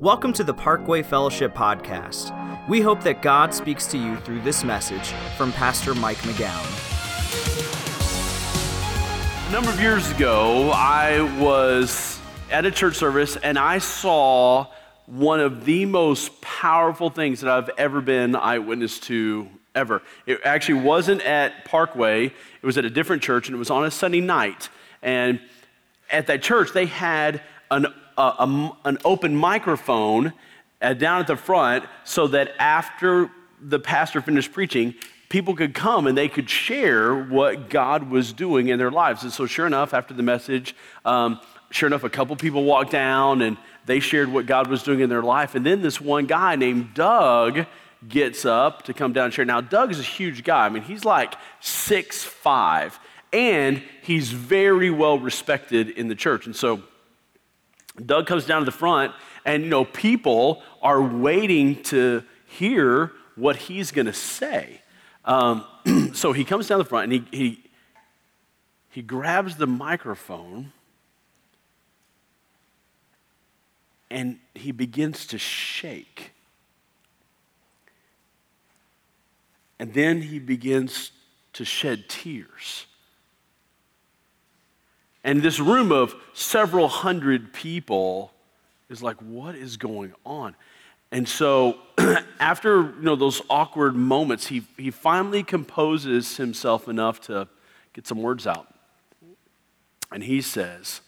Welcome to the Parkway Fellowship Podcast. We hope that God speaks to you through this message from Pastor Mike McGowan. A number of years ago, I was at a church service and I saw one of the most powerful things that I've ever been eyewitness to ever. It actually wasn't at Parkway, it was at a different church and it was on a Sunday night. And at that church, they had an, a, a, an open microphone uh, down at the front so that after the pastor finished preaching, people could come and they could share what God was doing in their lives. And so, sure enough, after the message, um, sure enough, a couple people walked down and they shared what God was doing in their life. And then this one guy named Doug gets up to come down and share. Now, Doug is a huge guy. I mean, he's like six five, and he's very well respected in the church. And so, Doug comes down to the front, and you know, people are waiting to hear what he's going to say. Um, so he comes down the front and he, he, he grabs the microphone and he begins to shake. And then he begins to shed tears. And this room of several hundred people is like, what is going on? And so after you know, those awkward moments, he, he finally composes himself enough to get some words out. And he says,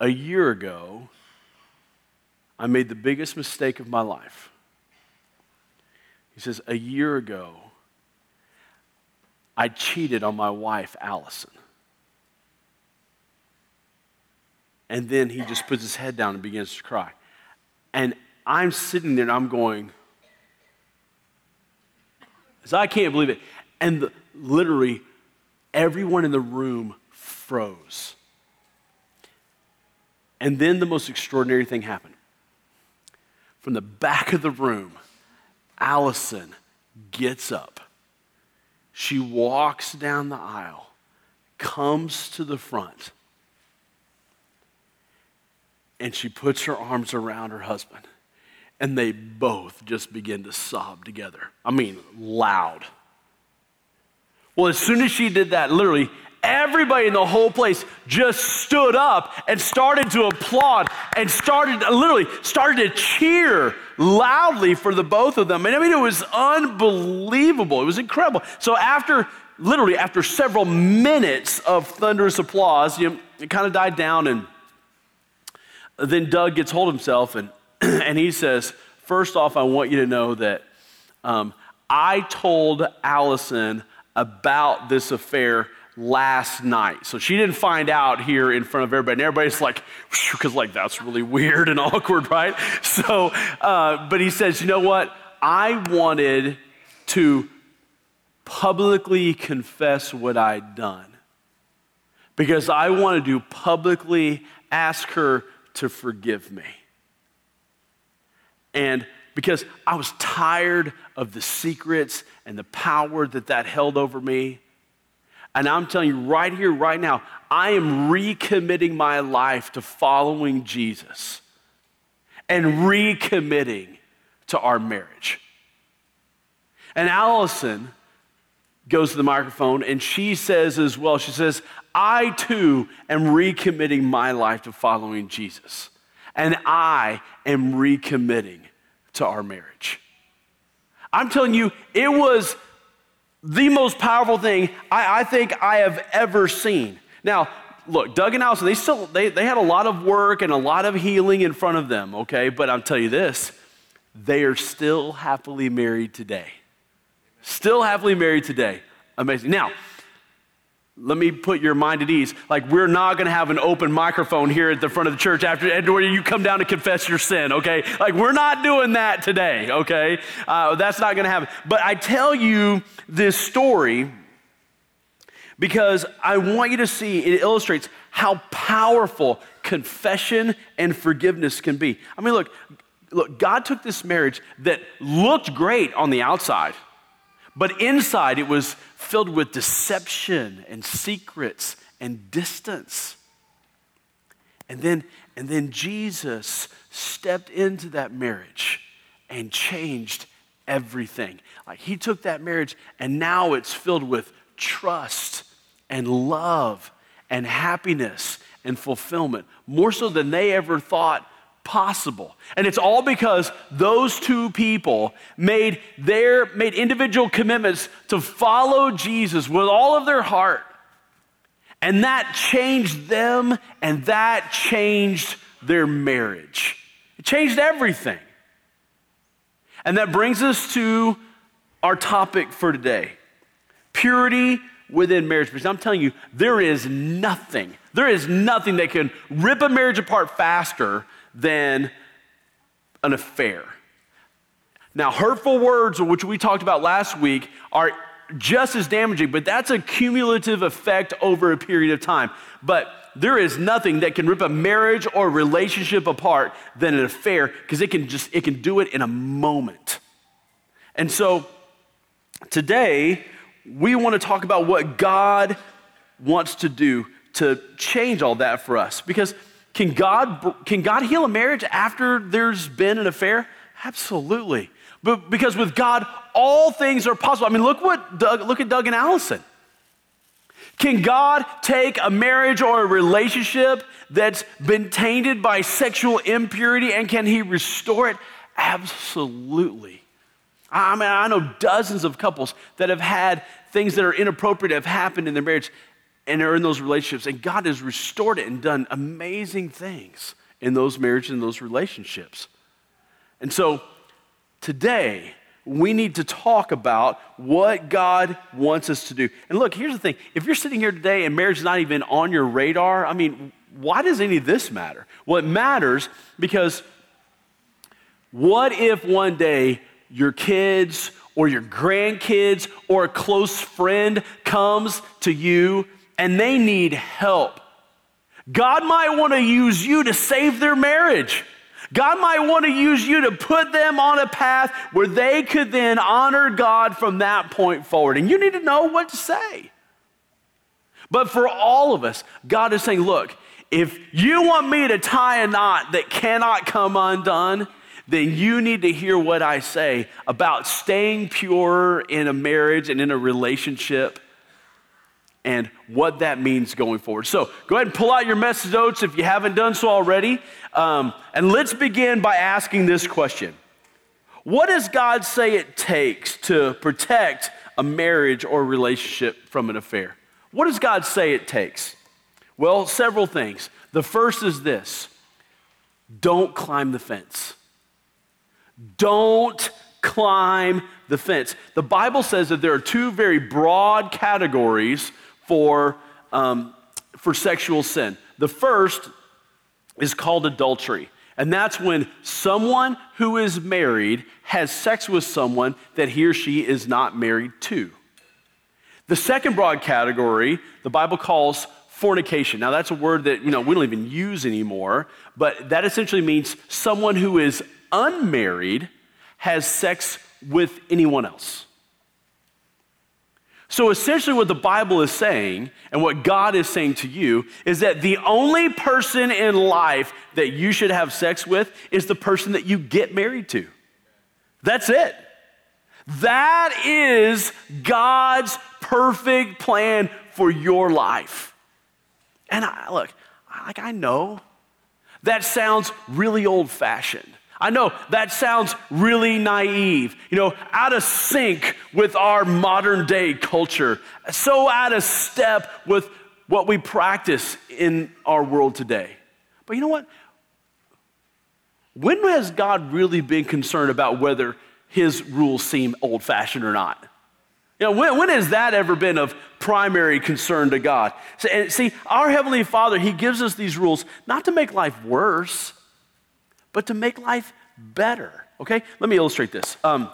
A year ago, I made the biggest mistake of my life. He says, A year ago, I cheated on my wife, Allison. And then he just puts his head down and begins to cry. And I'm sitting there and I'm going, I can't believe it. And the, literally, everyone in the room froze. And then the most extraordinary thing happened. From the back of the room, Allison gets up. She walks down the aisle, comes to the front, and she puts her arms around her husband. And they both just begin to sob together. I mean, loud. Well, as soon as she did that, literally, everybody in the whole place just stood up and started to applaud and started, literally, started to cheer loudly for the both of them. And I mean, it was unbelievable. It was incredible. So, after, literally, after several minutes of thunderous applause, you know, it kind of died down and then Doug gets hold of himself and, and he says, First off, I want you to know that um, I told Allison about this affair last night. So she didn't find out here in front of everybody. And everybody's like, because like that's really weird and awkward, right? So, uh, but he says, you know what? I wanted to publicly confess what I'd done because I wanted to publicly ask her to forgive me. And because I was tired of the secrets and the power that that held over me. And I'm telling you right here, right now, I am recommitting my life to following Jesus and recommitting to our marriage. And Allison goes to the microphone and she says as well, she says, I too am recommitting my life to following Jesus. And I am recommitting to our marriage. I'm telling you, it was the most powerful thing I, I think I have ever seen. Now, look, Doug and Allison, they still they, they had a lot of work and a lot of healing in front of them, okay? But I'll tell you this, they are still happily married today. Still happily married today. Amazing. Now, let me put your mind at ease. Like, we're not going to have an open microphone here at the front of the church after where you come down to confess your sin, okay? Like, we're not doing that today, okay? Uh, that's not going to happen. But I tell you this story because I want you to see it illustrates how powerful confession and forgiveness can be. I mean, look, look, God took this marriage that looked great on the outside. But inside, it was filled with deception and secrets and distance. And then, and then Jesus stepped into that marriage and changed everything. Like he took that marriage and now it's filled with trust and love and happiness and fulfillment, more so than they ever thought possible. And it's all because those two people made their made individual commitments to follow Jesus with all of their heart. And that changed them and that changed their marriage. It changed everything. And that brings us to our topic for today. Purity within marriage. Because I'm telling you, there is nothing, there is nothing that can rip a marriage apart faster than an affair. Now, hurtful words, which we talked about last week, are just as damaging, but that's a cumulative effect over a period of time. But there is nothing that can rip a marriage or relationship apart than an affair because it can just it can do it in a moment. And so today we want to talk about what God wants to do to change all that for us because can God, can God heal a marriage after there's been an affair? Absolutely. But because with God, all things are possible. I mean, look what Doug, look at Doug and Allison. Can God take a marriage or a relationship that's been tainted by sexual impurity and can he restore it? Absolutely. I mean, I know dozens of couples that have had things that are inappropriate have happened in their marriage and are in those relationships. And God has restored it and done amazing things in those marriages and those relationships. And so today, we need to talk about what God wants us to do. And look, here's the thing if you're sitting here today and marriage is not even on your radar, I mean, why does any of this matter? Well, matters because what if one day your kids or your grandkids or a close friend comes to you and they need help. God might want to use you to save their marriage. God might want to use you to put them on a path where they could then honor God from that point forward. And you need to know what to say. But for all of us, God is saying, look, if you want me to tie a knot that cannot come undone, then you need to hear what I say about staying pure in a marriage and in a relationship and what that means going forward. So go ahead and pull out your message notes if you haven't done so already. Um, and let's begin by asking this question What does God say it takes to protect a marriage or relationship from an affair? What does God say it takes? Well, several things. The first is this don't climb the fence. Don't climb the fence. The Bible says that there are two very broad categories for, um, for sexual sin. The first is called adultery. And that's when someone who is married has sex with someone that he or she is not married to. The second broad category, the Bible calls fornication. Now, that's a word that you know, we don't even use anymore, but that essentially means someone who is unmarried has sex with anyone else. So essentially, what the Bible is saying and what God is saying to you is that the only person in life that you should have sex with is the person that you get married to. That's it. That is God's perfect plan for your life. And I, look, like I know that sounds really old fashioned. I know that sounds really naive, you know, out of sync with our modern day culture, so out of step with what we practice in our world today. But you know what? When has God really been concerned about whether his rules seem old fashioned or not? You know, when, when, has that ever been of primary concern to God? See, our Heavenly Father, He gives us these rules not to make life worse, but to make life better. Okay? Let me illustrate this. Um,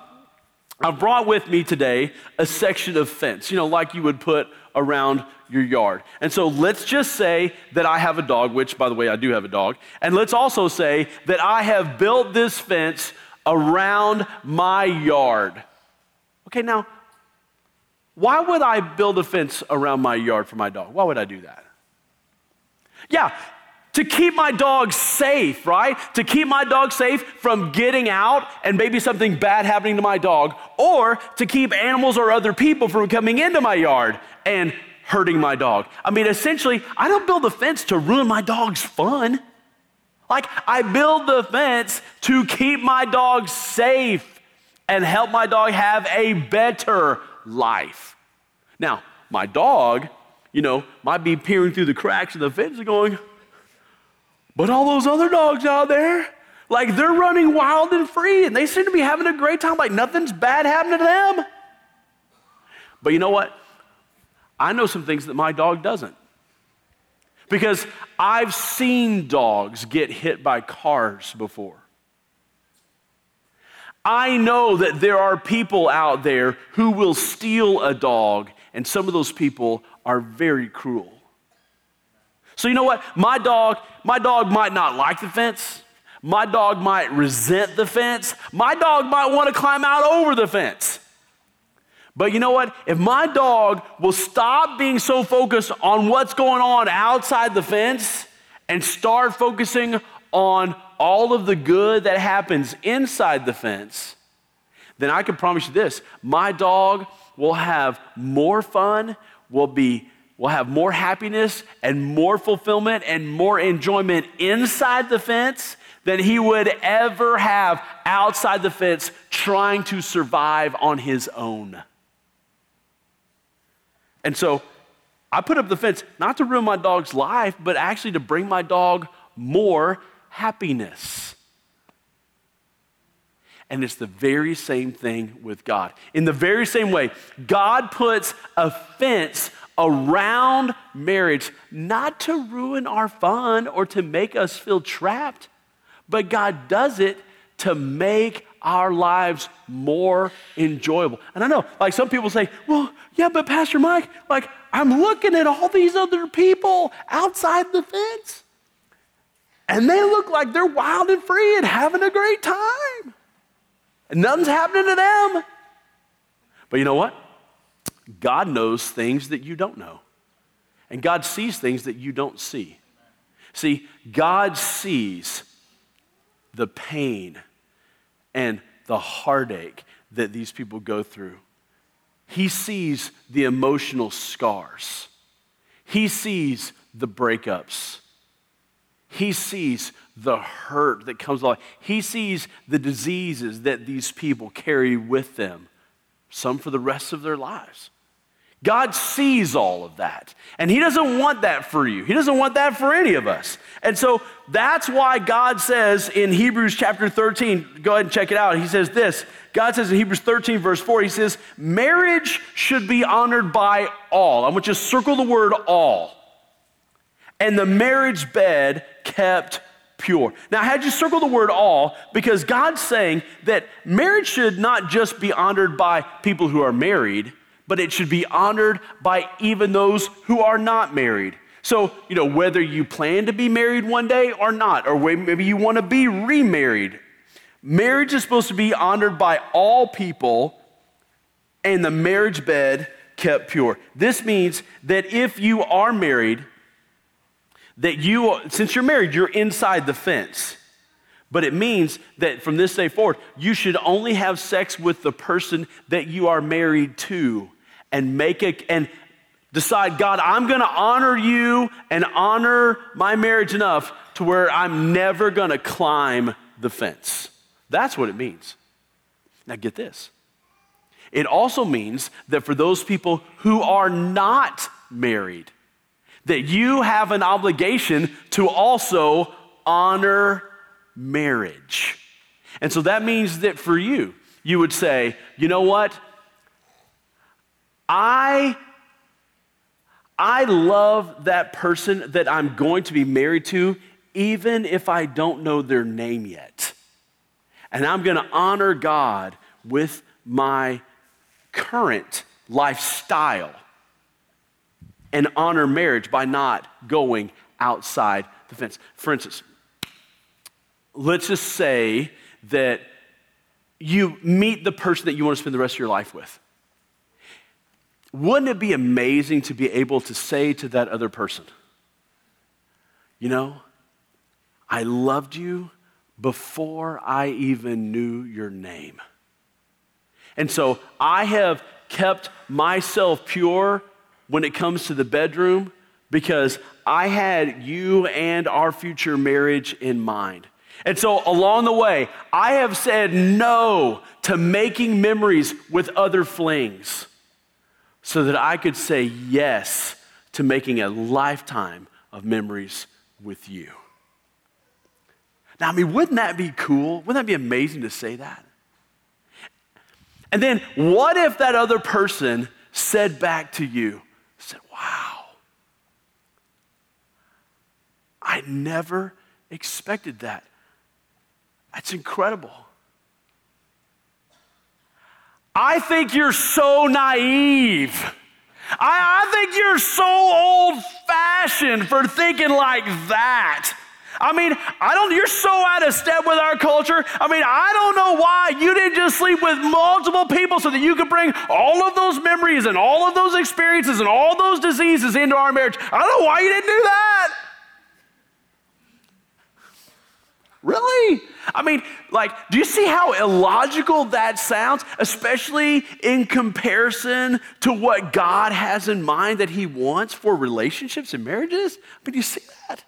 I've brought with me today a section of fence, you know, like you would put around your yard. And so let's just say that I have a dog, which, by the way, I do have a dog. And let's also say that I have built this fence around my yard. Okay, now, why would I build a fence around my yard for my dog? Why would I do that? Yeah, to keep my dog safe, right? To keep my dog safe from getting out and maybe something bad happening to my dog, or to keep animals or other people from coming into my yard and hurting my dog. I mean, essentially, I don't build the fence to ruin my dog's fun. Like, I build the fence to keep my dog safe and help my dog have a better life. Now, my dog, you know, might be peering through the cracks of the fence and going, but all those other dogs out there, like they're running wild and free and they seem to be having a great time, like nothing's bad happening to them. But you know what? I know some things that my dog doesn't. Because I've seen dogs get hit by cars before. I know that there are people out there who will steal a dog, and some of those people are very cruel. So you know what? My dog, my dog might not like the fence. My dog might resent the fence. My dog might want to climb out over the fence. But you know what? If my dog will stop being so focused on what's going on outside the fence and start focusing on all of the good that happens inside the fence, then I can promise you this my dog will have more fun, will be will have more happiness and more fulfillment and more enjoyment inside the fence than he would ever have outside the fence trying to survive on his own. And so I put up the fence not to ruin my dog's life, but actually to bring my dog more happiness. And it's the very same thing with God. In the very same way, God puts a fence around marriage not to ruin our fun or to make us feel trapped, but God does it to make our lives more enjoyable. And I know, like some people say, well, yeah, but Pastor Mike, like I'm looking at all these other people outside the fence, and they look like they're wild and free and having a great time. And nothing's happening to them. But you know what? God knows things that you don't know. And God sees things that you don't see. See, God sees the pain and the heartache that these people go through. He sees the emotional scars. He sees the breakups. He sees the hurt that comes along. He sees the diseases that these people carry with them, some for the rest of their lives. God sees all of that. And He doesn't want that for you. He doesn't want that for any of us. And so that's why God says in Hebrews chapter 13, go ahead and check it out. He says this God says in Hebrews 13, verse 4, He says, Marriage should be honored by all. I want you to circle the word all. And the marriage bed kept pure. Now, had you circle the word all because God's saying that marriage should not just be honored by people who are married but it should be honored by even those who are not married. So, you know, whether you plan to be married one day or not, or maybe you want to be remarried, marriage is supposed to be honored by all people and the marriage bed kept pure. This means that if you are married, that you, since you're married, you're inside the fence. But it means that from this day forward, you should only have sex with the person that you are married to and make it and decide, God, I'm going to honor you and honor my marriage enough to where I'm never going to climb the fence. That's what it means. Now, get this. It also means that for those people who are not married, that you have an obligation to also honor marriage. And so that means that for you, you would say, you know what? I I love that person that I'm going to be married to, even if I don't know their name yet. And I'm going to honor God with my current lifestyle and honor marriage by not going outside the fence. For instance, let's just say that you meet the person that you want to spend the rest of your life with. Wouldn't it be amazing to be able to say to that other person, you know, I loved you before I even knew your name. And so I have kept myself pure when it comes to the bedroom because I had you and our future marriage in mind. And so along the way, I have said no to making memories with other flings so that I could say yes to making a lifetime of memories with you. Now, I mean, wouldn't that be cool? Wouldn't that be amazing to say that? And then, what if that other person said back to you, said, Wow, I never expected that. That's incredible. I think you're so naive. I, I think you're so old fashioned for thinking like that. I mean, I don't, you're so out of step with our culture. I mean, I don't know why you didn't just sleep with multiple people so that you could bring all of those memories and all of those experiences and all those diseases into our marriage. I don't know why you didn't do that. Really? I mean, like, do you see how illogical that sounds, especially in comparison to what God has in mind that He wants for relationships and marriages? I mean, do you see that?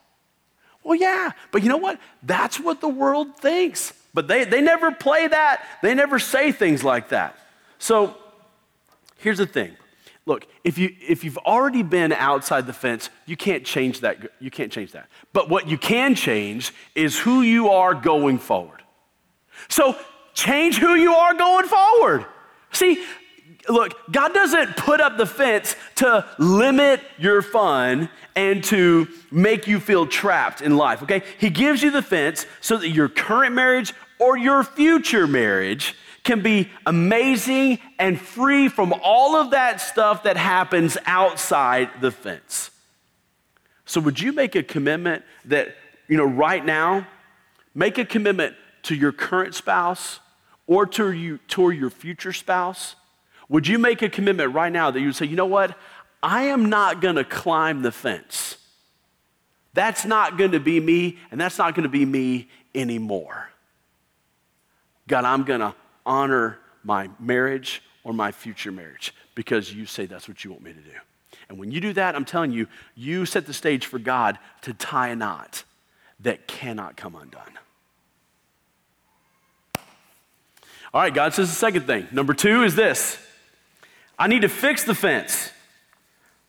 Well, yeah, but you know what? That's what the world thinks. But they, they never play that, they never say things like that. So here's the thing look, if, you, if you've already been outside the fence, you can't change that. You can't change that. But what you can change is who you are going forward. So change who you are going forward. See, look, God doesn't put up the fence to limit your fun and to make you feel trapped in life, okay? He gives you the fence so that your current marriage or your future marriage can be amazing and free from all of that stuff that happens outside the fence. So, would you make a commitment that, you know, right now, make a commitment to your current spouse or to, you, to your future spouse? Would you make a commitment right now that you would say, you know what? I am not going to climb the fence. That's not going to be me, and that's not going to be me anymore. God, I'm going to honor my marriage or my future marriage because you say that's what you want me to do. And when you do that, I'm telling you, you set the stage for God to tie a knot that cannot come undone. All right, God says the second thing. Number two is this I need to fix the fence.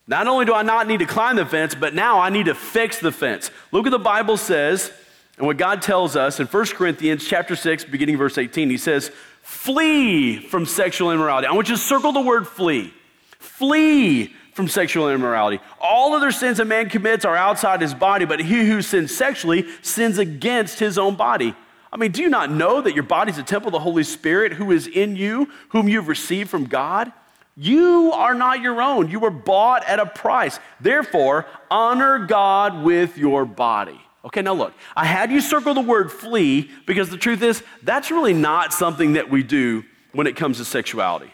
Not only do I not need to climb the fence, but now I need to fix the fence. Look what the Bible says and what God tells us in 1 Corinthians chapter 6, beginning verse 18. He says, Flee from sexual immorality. I want you to circle the word flee. Flee from sexual immorality. All other sins a man commits are outside his body, but he who sins sexually sins against his own body. I mean, do you not know that your body's a temple of the Holy Spirit who is in you, whom you've received from God? You are not your own. You were bought at a price. Therefore, honor God with your body. Okay, now look, I had you circle the word flee because the truth is, that's really not something that we do when it comes to sexuality.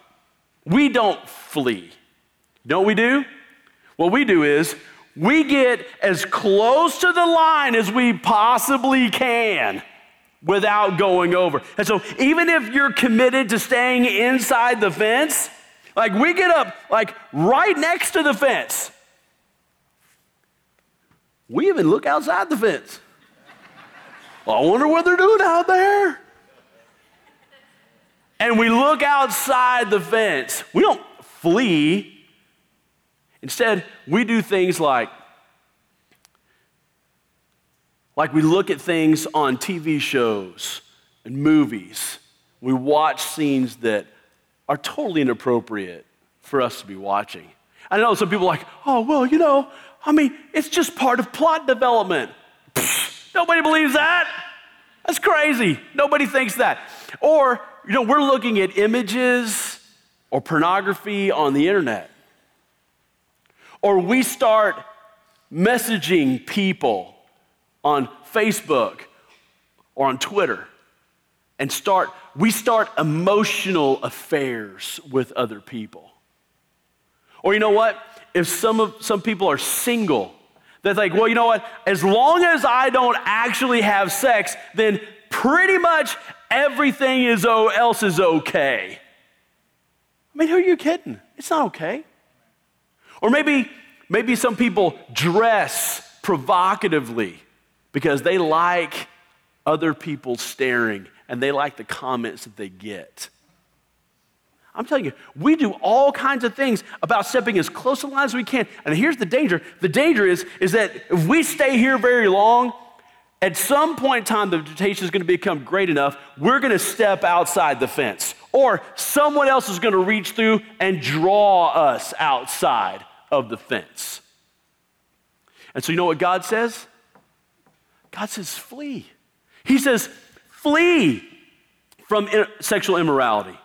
We don't flee. What we do? What we do is we get as close to the line as we possibly can without going over. And so, even if you're committed to staying inside the fence, like we get up like right next to the fence we even look outside the fence. I wonder what they're doing out there. And we look outside the fence. We don't flee. Instead, we do things like like we look at things on TV shows and movies. We watch scenes that are totally inappropriate for us to be watching. I know some people are like, oh, well, you know, I mean, it's just part of plot development. Pfft, nobody believes that. That's crazy. Nobody thinks that. Or, you know, we're looking at images or pornography on the internet. Or we start messaging people on Facebook or on Twitter and start we start emotional affairs with other people. Or you know what? If some, of, some people are single, That's like, well, you know what? As long as I don't actually have sex, then pretty much everything is else is okay. I mean, who are you kidding? It's not okay. Or maybe, maybe some people dress provocatively because they like other people staring and they like the comments that they get. I'm telling you, we do all kinds of things about stepping as close to the line as we can. And here's the danger. The danger is, is that if we stay here very long, at some point in time, the temptation is going to become great enough, we're going to step outside the fence. Or someone else is going to reach through and draw us outside of the fence. And so, you know what God says? God says, flee. He says, flee from sexual immorality,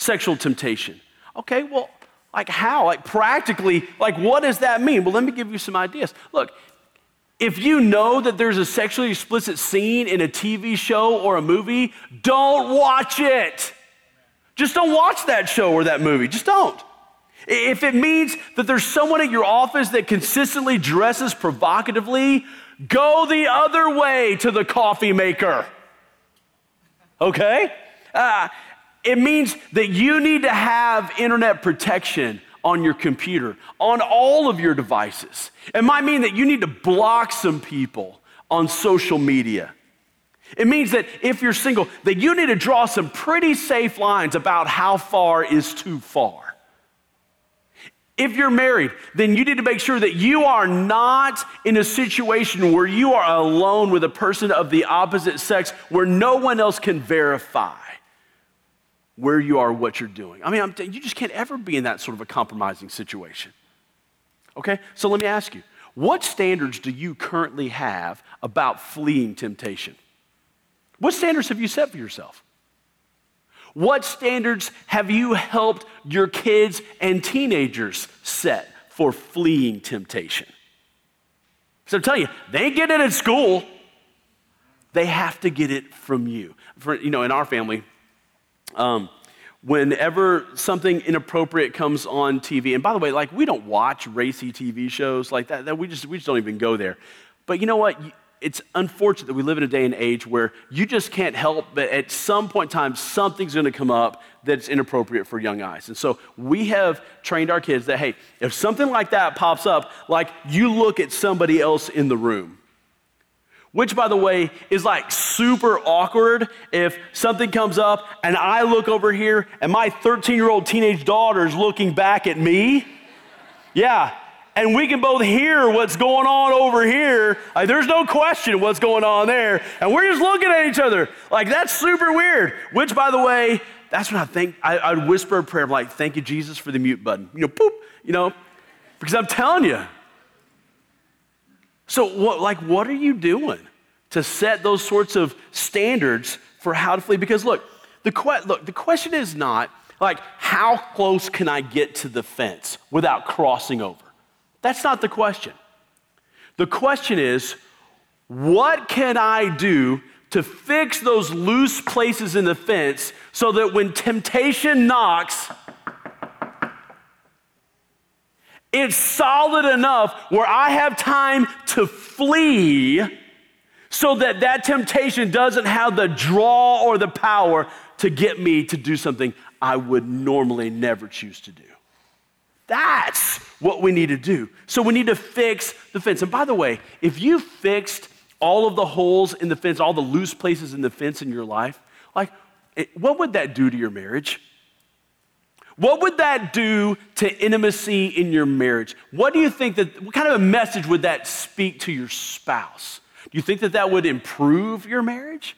sexual temptation. Okay, well, like how? Like practically, like what does that mean? Well, let me give you some ideas. Look, if you know that there's a sexually explicit scene in a TV show or a movie, don't watch it. Just don't watch that show or that movie. Just don't. If it means that there's someone at your office that consistently dresses provocatively, go the other way to the coffee maker. Okay? Uh, it means that you need to have internet protection on your computer, on all of your devices. It might mean that you need to block some people on social media. It means that if you're single, that you need to draw some pretty safe lines about how far is too far. If you're married, then you need to make sure that you are not in a situation where you are alone with a person of the opposite sex where no one else can verify where you are, what you're doing. I mean, I'm, you just can't ever be in that sort of a compromising situation. Okay? So let me ask you what standards do you currently have about fleeing temptation? What standards have you set for yourself? What standards have you helped your kids and teenagers set for fleeing temptation? So I'm telling you, they get it at school. They have to get it from you. For, you know, in our family, um, whenever something inappropriate comes on TV, and by the way, like we don't watch racy TV shows like that, that we just we just don't even go there. But you know what? it's unfortunate that we live in a day and age where you just can't help but at some point in time something's going to come up that's inappropriate for young eyes and so we have trained our kids that hey if something like that pops up like you look at somebody else in the room which by the way is like super awkward if something comes up and i look over here and my 13 year old teenage daughter is looking back at me yeah and we can both hear what's going on over here. Like, there's no question what's going on there. And we're just looking at each other. Like, that's super weird. Which, by the way, that's when I think, I, I would whisper a prayer, I'm like, thank you, Jesus, for the mute button. You know, poop, you know, because I'm telling you. So, what, like, what are you doing to set those sorts of standards for how to flee? Because, look, the, que- look, the question is not, like, how close can I get to the fence without crossing over? That's not the question. The question is, what can I do to fix those loose places in the fence so that when temptation knocks, it's solid enough where I have time to flee so that that temptation doesn't have the draw or the power to get me to do something I would normally never choose to do. That's what we need to do. So we need to fix the fence. And by the way, if you fixed all of the holes in the fence, all the loose places in the fence in your life, like, what would that do to your marriage? What would that do to intimacy in your marriage? What do you think that, what kind of a message would that speak to your spouse? Do you think that that would improve your marriage?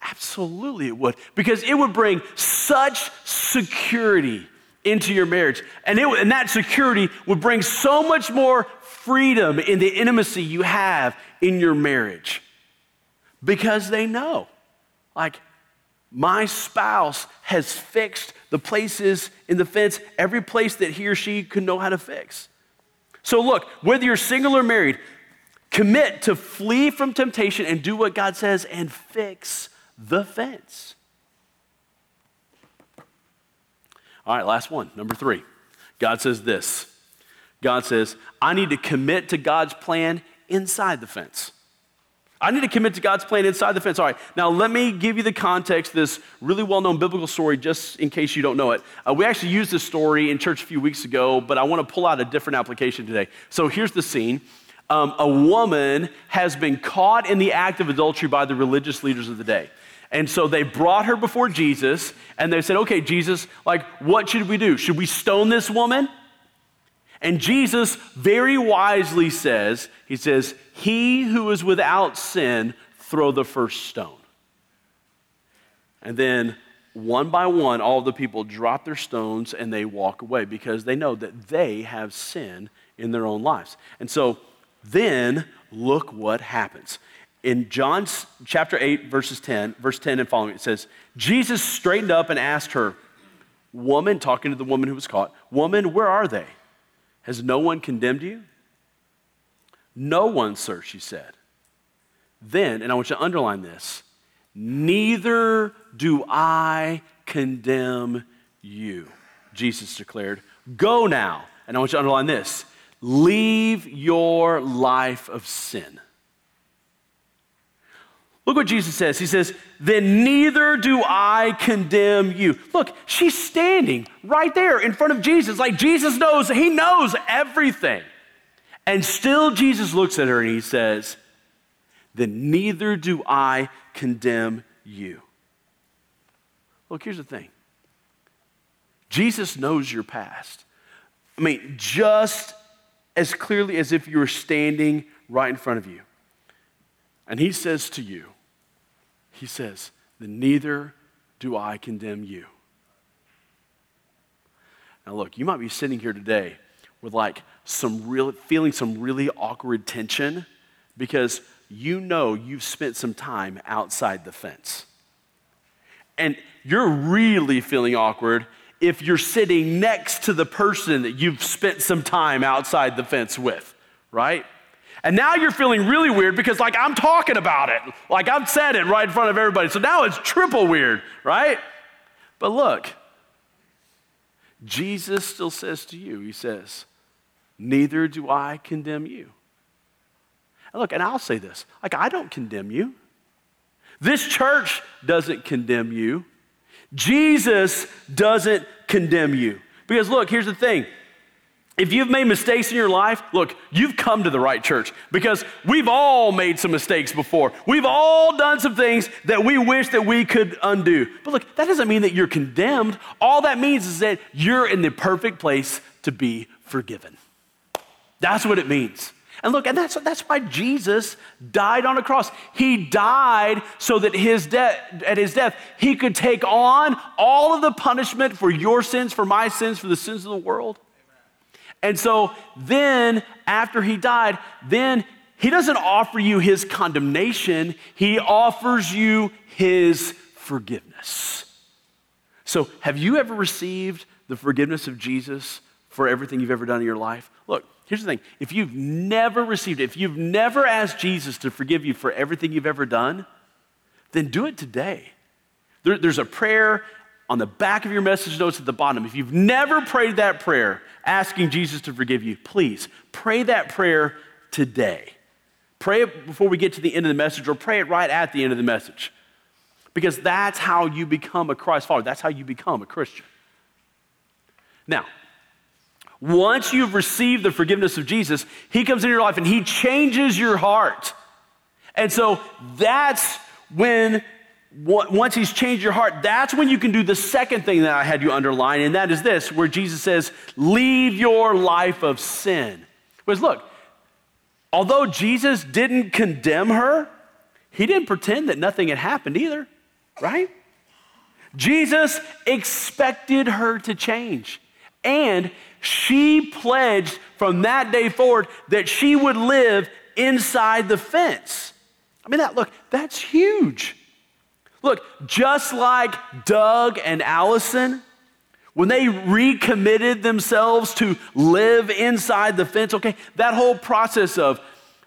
Absolutely, it would, because it would bring such security into your marriage. And, it, and that security would bring so much more freedom in the intimacy you have in your marriage because they know, like, my spouse has fixed the places in the fence, every place that he or she could know how to fix. So, look, whether you're single or married, commit to flee from temptation and do what God says and fix the fence. All right, last one, number three. God says this God says, I need to commit to God's plan inside the fence. I need to commit to God's plan inside the fence. All right, now let me give you the context this really well known biblical story, just in case you don't know it. Uh, we actually used this story in church a few weeks ago, but I want to pull out a different application today. So here's the scene um, a woman has been caught in the act of adultery by the religious leaders of the day. And so they brought her before Jesus and they said, Okay, Jesus, like, what should we do? Should we stone this woman? And Jesus very wisely says, He says, He who is without sin, throw the first stone. And then one by one, all the people drop their stones and they walk away because they know that they have sin in their own lives. And so then look what happens. In John chapter 8, verses 10, verse 10 and following, it says, Jesus straightened up and asked her, Woman, talking to the woman who was caught, Woman, where are they? Has no one condemned you? No one, sir, she said. Then, and I want you to underline this, neither do I condemn you, Jesus declared. Go now, and I want you to underline this Leave your life of sin. Look what Jesus says. He says, Then neither do I condemn you. Look, she's standing right there in front of Jesus. Like Jesus knows, he knows everything. And still, Jesus looks at her and he says, Then neither do I condemn you. Look, here's the thing Jesus knows your past. I mean, just as clearly as if you were standing right in front of you. And he says to you, he says, then neither do I condemn you. Now, look, you might be sitting here today with like some real, feeling some really awkward tension because you know you've spent some time outside the fence. And you're really feeling awkward if you're sitting next to the person that you've spent some time outside the fence with, right? And now you're feeling really weird because, like, I'm talking about it. Like, I've said it right in front of everybody. So now it's triple weird, right? But look, Jesus still says to you, He says, Neither do I condemn you. And look, and I'll say this like, I don't condemn you. This church doesn't condemn you. Jesus doesn't condemn you. Because look, here's the thing. If you've made mistakes in your life, look, you've come to the right church because we've all made some mistakes before. We've all done some things that we wish that we could undo. But look, that doesn't mean that you're condemned. All that means is that you're in the perfect place to be forgiven. That's what it means. And look, and that's, that's why Jesus died on a cross. He died so that his death, at his death, he could take on all of the punishment for your sins, for my sins, for the sins of the world. And so then, after he died, then he doesn't offer you his condemnation, he offers you his forgiveness. So, have you ever received the forgiveness of Jesus for everything you've ever done in your life? Look, Here's the thing if you've never received it, if you've never asked Jesus to forgive you for everything you've ever done, then do it today. There, there's a prayer on the back of your message notes at the bottom. If you've never prayed that prayer, asking Jesus to forgive you, please pray that prayer today. Pray it before we get to the end of the message, or pray it right at the end of the message. Because that's how you become a Christ follower. That's how you become a Christian. Now, once you've received the forgiveness of Jesus, He comes into your life and He changes your heart. And so that's when, once He's changed your heart, that's when you can do the second thing that I had you underline, and that is this, where Jesus says, Leave your life of sin. Because look, although Jesus didn't condemn her, He didn't pretend that nothing had happened either, right? Jesus expected her to change. And she pledged from that day forward that she would live inside the fence. I mean, that, look, that's huge. Look, just like Doug and Allison, when they recommitted themselves to live inside the fence, okay, that whole process of,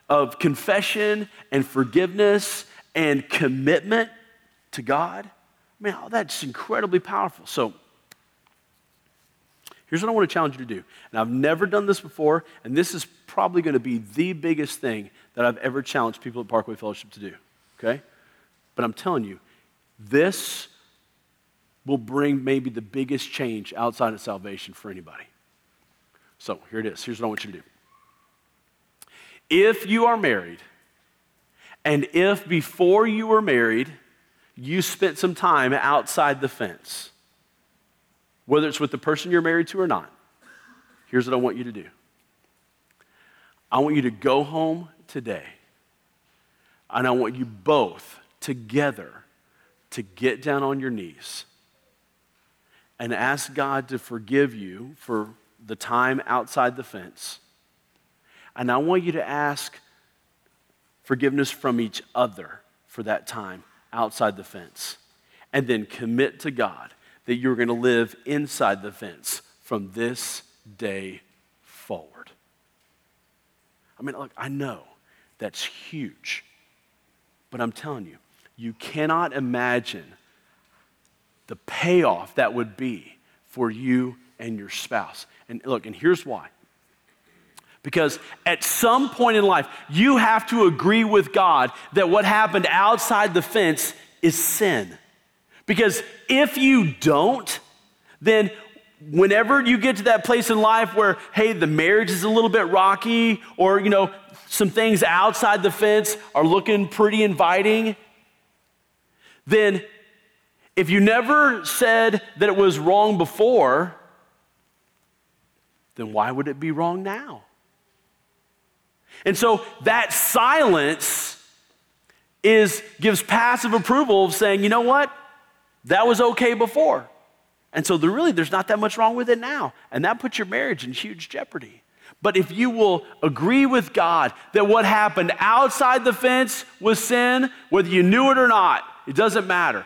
of confession and forgiveness and commitment to God, man, oh, that's incredibly powerful. So, Here's what I want to challenge you to do. And I've never done this before, and this is probably going to be the biggest thing that I've ever challenged people at Parkway Fellowship to do. Okay? But I'm telling you, this will bring maybe the biggest change outside of salvation for anybody. So here it is. Here's what I want you to do. If you are married, and if before you were married, you spent some time outside the fence, whether it's with the person you're married to or not, here's what I want you to do. I want you to go home today, and I want you both together to get down on your knees and ask God to forgive you for the time outside the fence. And I want you to ask forgiveness from each other for that time outside the fence. And then commit to God that you're going to live inside the fence from this day forward. I mean, look, I know that's huge, but I'm telling you, you cannot imagine the payoff that would be for you and your spouse. And look, and here's why. Because at some point in life, you have to agree with God that what happened outside the fence is sin. Because if you don't, then whenever you get to that place in life where, hey, the marriage is a little bit rocky, or, you know, some things outside the fence are looking pretty inviting, then if you never said that it was wrong before, then why would it be wrong now? And so that silence is gives passive approval of saying, you know what? That was okay before. And so really there's not that much wrong with it now. And that puts your marriage in huge jeopardy. But if you will agree with God that what happened outside the fence was sin, whether you knew it or not, it doesn't matter.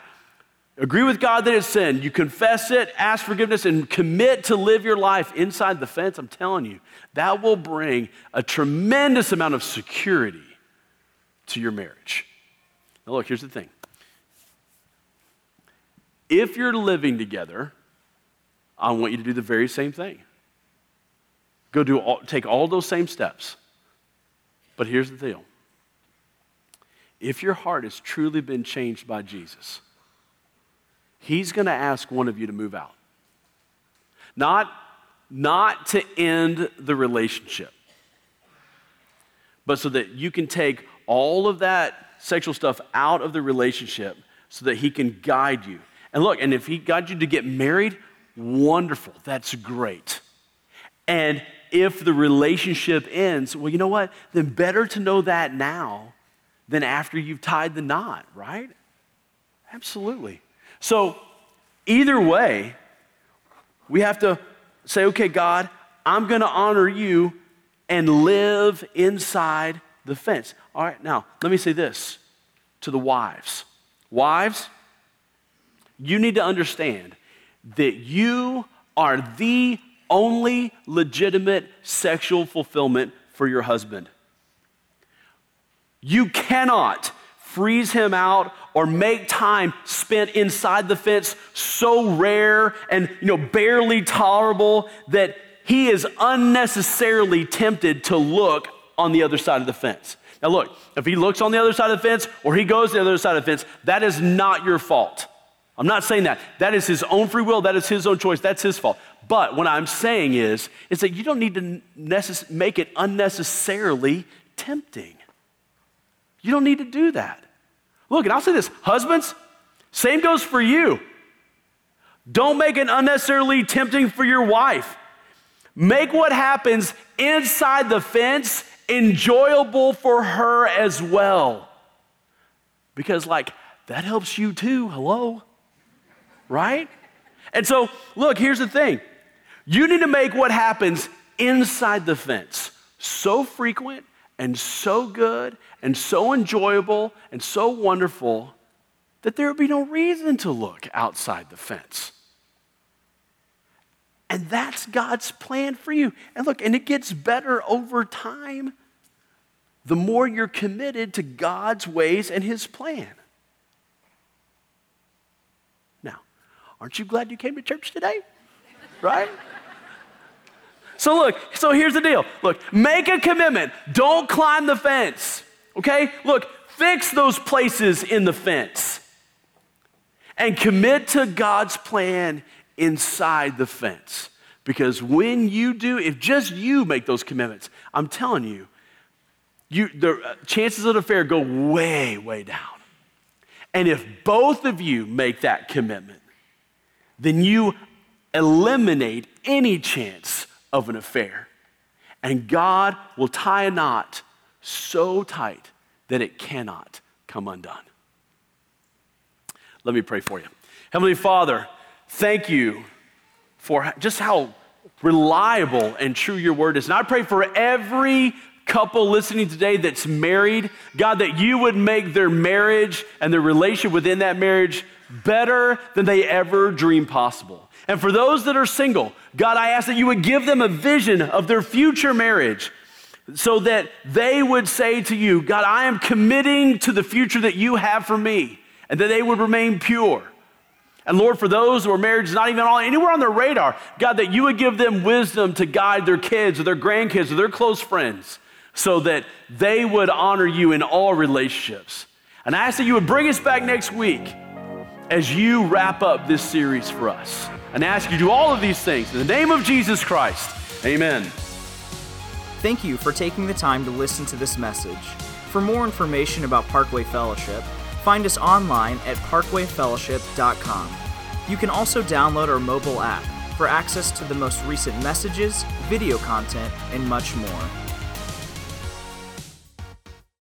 Agree with God that it's sin. You confess it, ask forgiveness, and commit to live your life inside the fence. I'm telling you, that will bring a tremendous amount of security to your marriage. Now, look, here's the thing if you're living together, I want you to do the very same thing. Go do all, take all those same steps. But here's the deal. If your heart has truly been changed by Jesus, he's going to ask one of you to move out. Not, not to end the relationship, but so that you can take all of that sexual stuff out of the relationship so that he can guide you. And look, and if he guides you to get married, wonderful. That's great. And if the relationship ends, well, you know what? Then better to know that now than after you've tied the knot, right? Absolutely. So, either way, we have to say, okay, God, I'm going to honor you and live inside the fence. All right, now, let me say this to the wives. Wives, you need to understand that you are the only legitimate sexual fulfillment for your husband. You cannot freeze him out or make time spent inside the fence so rare and you know barely tolerable that he is unnecessarily tempted to look on the other side of the fence. Now look, if he looks on the other side of the fence or he goes to the other side of the fence, that is not your fault. I'm not saying that. That is his own free will, that is his own choice, that's his fault. But what I'm saying is is that you don't need to necess- make it unnecessarily tempting. You don't need to do that. Look, and I'll say this husbands, same goes for you. Don't make it unnecessarily tempting for your wife. Make what happens inside the fence enjoyable for her as well. Because, like, that helps you too. Hello? Right? And so, look, here's the thing you need to make what happens inside the fence so frequent and so good and so enjoyable and so wonderful that there would be no reason to look outside the fence. And that's God's plan for you. And look, and it gets better over time the more you're committed to God's ways and His plan. Now, aren't you glad you came to church today? Right? So look, so here's the deal. Look, make a commitment. Don't climb the fence. Okay? Look, fix those places in the fence. And commit to God's plan inside the fence. Because when you do, if just you make those commitments, I'm telling you, you the uh, chances of the affair go way, way down. And if both of you make that commitment, then you eliminate any chance of an affair. And God will tie a knot so tight that it cannot come undone. Let me pray for you. Heavenly Father, thank you for just how reliable and true your word is. And I pray for every couple listening today that's married, God, that you would make their marriage and their relationship within that marriage better than they ever dreamed possible. And for those that are single, God, I ask that you would give them a vision of their future marriage so that they would say to you, God, I am committing to the future that you have for me, and that they would remain pure. And Lord, for those where marriage is not even on, anywhere on their radar, God, that you would give them wisdom to guide their kids or their grandkids or their close friends so that they would honor you in all relationships. And I ask that you would bring us back next week as you wrap up this series for us. And ask you to do all of these things in the name of Jesus Christ. Amen. Thank you for taking the time to listen to this message. For more information about Parkway Fellowship, find us online at parkwayfellowship.com. You can also download our mobile app for access to the most recent messages, video content, and much more.